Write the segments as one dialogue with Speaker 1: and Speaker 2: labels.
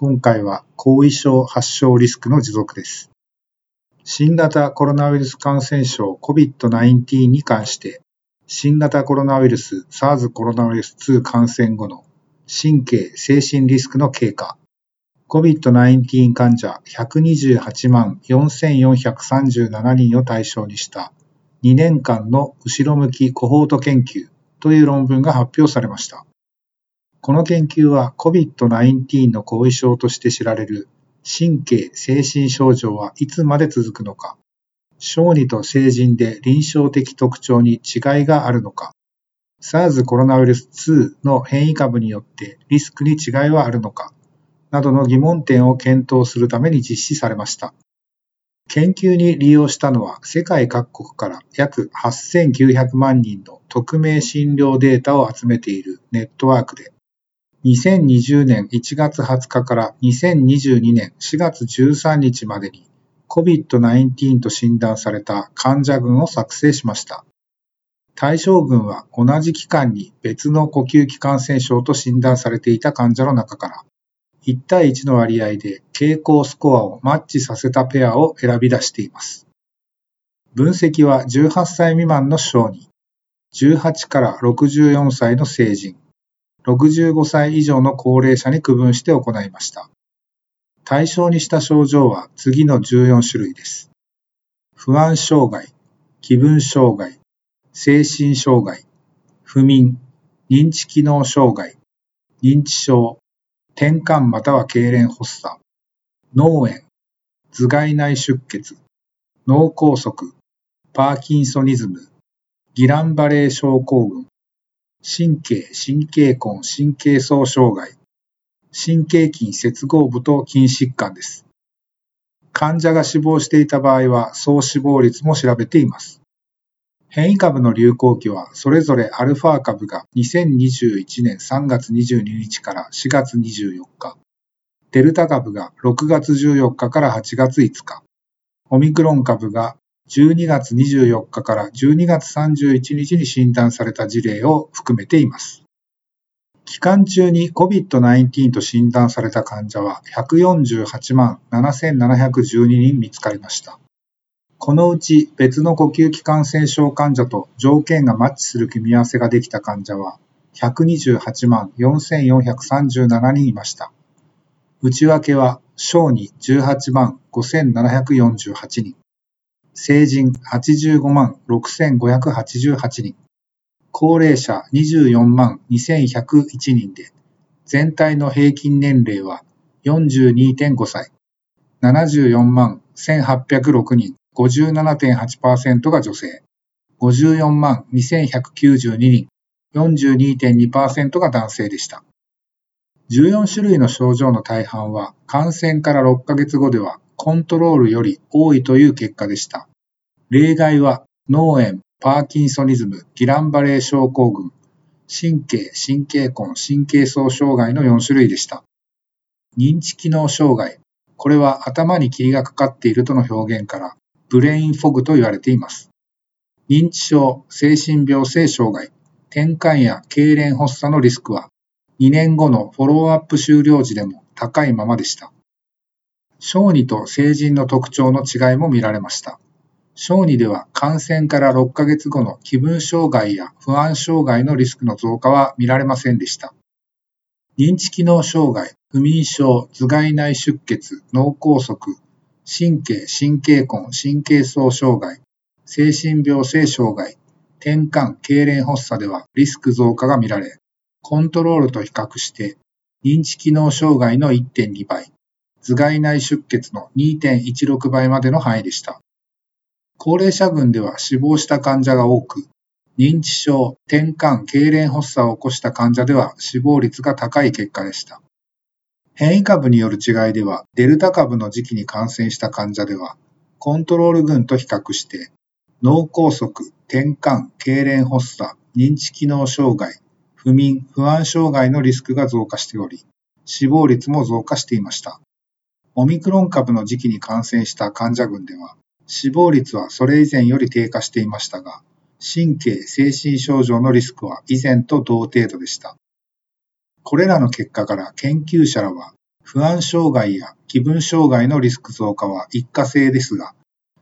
Speaker 1: 今回は後遺症発症リスクの持続です新型コロナウイルス感染症 COVID-19 に関して、新型コロナウイルス SARS コロナウイルス2感染後の神経・精神リスクの経過、COVID-19 患者128万4437人を対象にした2年間の後ろ向きコホート研究という論文が発表されました。この研究は COVID-19 の後遺症として知られる神経、精神症状はいつまで続くのか、小児と成人で臨床的特徴に違いがあるのか、SARS コロナウイルス2の変異株によってリスクに違いはあるのか、などの疑問点を検討するために実施されました。研究に利用したのは世界各国から約8900万人の匿名診療データを集めているネットワークで、2020年1月20日から2022年4月13日までに COVID-19 と診断された患者群を作成しました。対象群は同じ期間に別の呼吸器感染症と診断されていた患者の中から1対1の割合で傾向スコアをマッチさせたペアを選び出しています。分析は18歳未満の小児、18から64歳の成人、65歳以上の高齢者に区分して行いました。対象にした症状は次の14種類です。不安障害、気分障害、精神障害、不眠、認知機能障害、認知症、転換または痙攣発作、脳炎、頭蓋内出血、脳梗塞、パーキンソニズム、ギランバレー症候群、神経、神経根、神経層障害、神経筋接合部と筋疾患です。患者が死亡していた場合は総死亡率も調べています。変異株の流行期はそれぞれアルファ株が2021年3月22日から4月24日、デルタ株が6月14日から8月5日、オミクロン株が12月24日から12月31日に診断された事例を含めています。期間中に COVID-19 と診断された患者は148万7712人見つかりました。このうち別の呼吸器感染症患者と条件がマッチする組み合わせができた患者は128万4437人いました。内訳は小児18万5748人、成人85万6588人、高齢者24万2101人で、全体の平均年齢は42.5歳、74万1806人、57.8%が女性、54万2192人、42.2%が男性でした。14種類の症状の大半は感染から6ヶ月後ではコントロールより多いという結果でした。例外は脳炎、パーキンソニズム、ギランバレー症候群、神経、神経根、神経層障害の4種類でした。認知機能障害。これは頭に霧がかかっているとの表現から、ブレインフォグと言われています。認知症、精神病性障害、転換や痙攣発作のリスクは、2年後のフォローアップ終了時でも高いままでした。小児と成人の特徴の違いも見られました。小児では感染から6ヶ月後の気分障害や不安障害のリスクの増加は見られませんでした。認知機能障害、不眠症、頭蓋内出血、脳梗塞、神経、神経根、神経層障害、精神病性障害、転換、痙攣発作ではリスク増加が見られ、コントロールと比較して認知機能障害の1.2倍、頭蓋内出血の2.16倍までの範囲でした。高齢者群では死亡した患者が多く、認知症、転換、痙攣発作を起こした患者では死亡率が高い結果でした。変異株による違いでは、デルタ株の時期に感染した患者では、コントロール群と比較して、脳梗塞、転換、痙攣発作、認知機能障害、不眠、不安障害のリスクが増加しており、死亡率も増加していました。オミクロン株の時期に感染した患者群では、死亡率はそれ以前より低下していましたが、神経精神症状のリスクは以前と同程度でした。これらの結果から研究者らは、不安障害や気分障害のリスク増加は一過性ですが、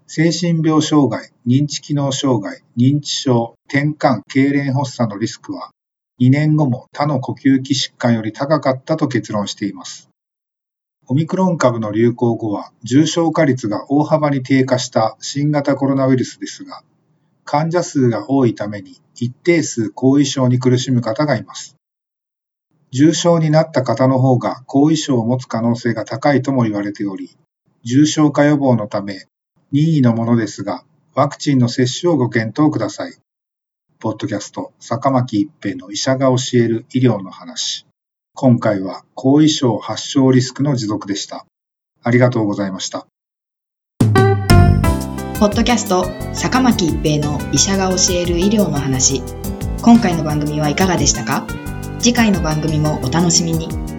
Speaker 1: 精神病障害、認知機能障害、認知症、転換、痙攣発作のリスクは2年後も他の呼吸器疾患より高かったと結論しています。オミクロン株の流行後は重症化率が大幅に低下した新型コロナウイルスですが、患者数が多いために一定数後遺症に苦しむ方がいます。重症になった方の方が後遺症を持つ可能性が高いとも言われており、重症化予防のため任意のものですが、ワクチンの接種をご検討ください。ポッドキャスト、坂巻一平の医者が教える医療の話。今回は後遺症発症リスクの持続でした。ありがとうございました。
Speaker 2: ポッドキャスト、坂巻一平の医者が教える医療の話。今回の番組はいかがでしたか？次回の番組もお楽しみに。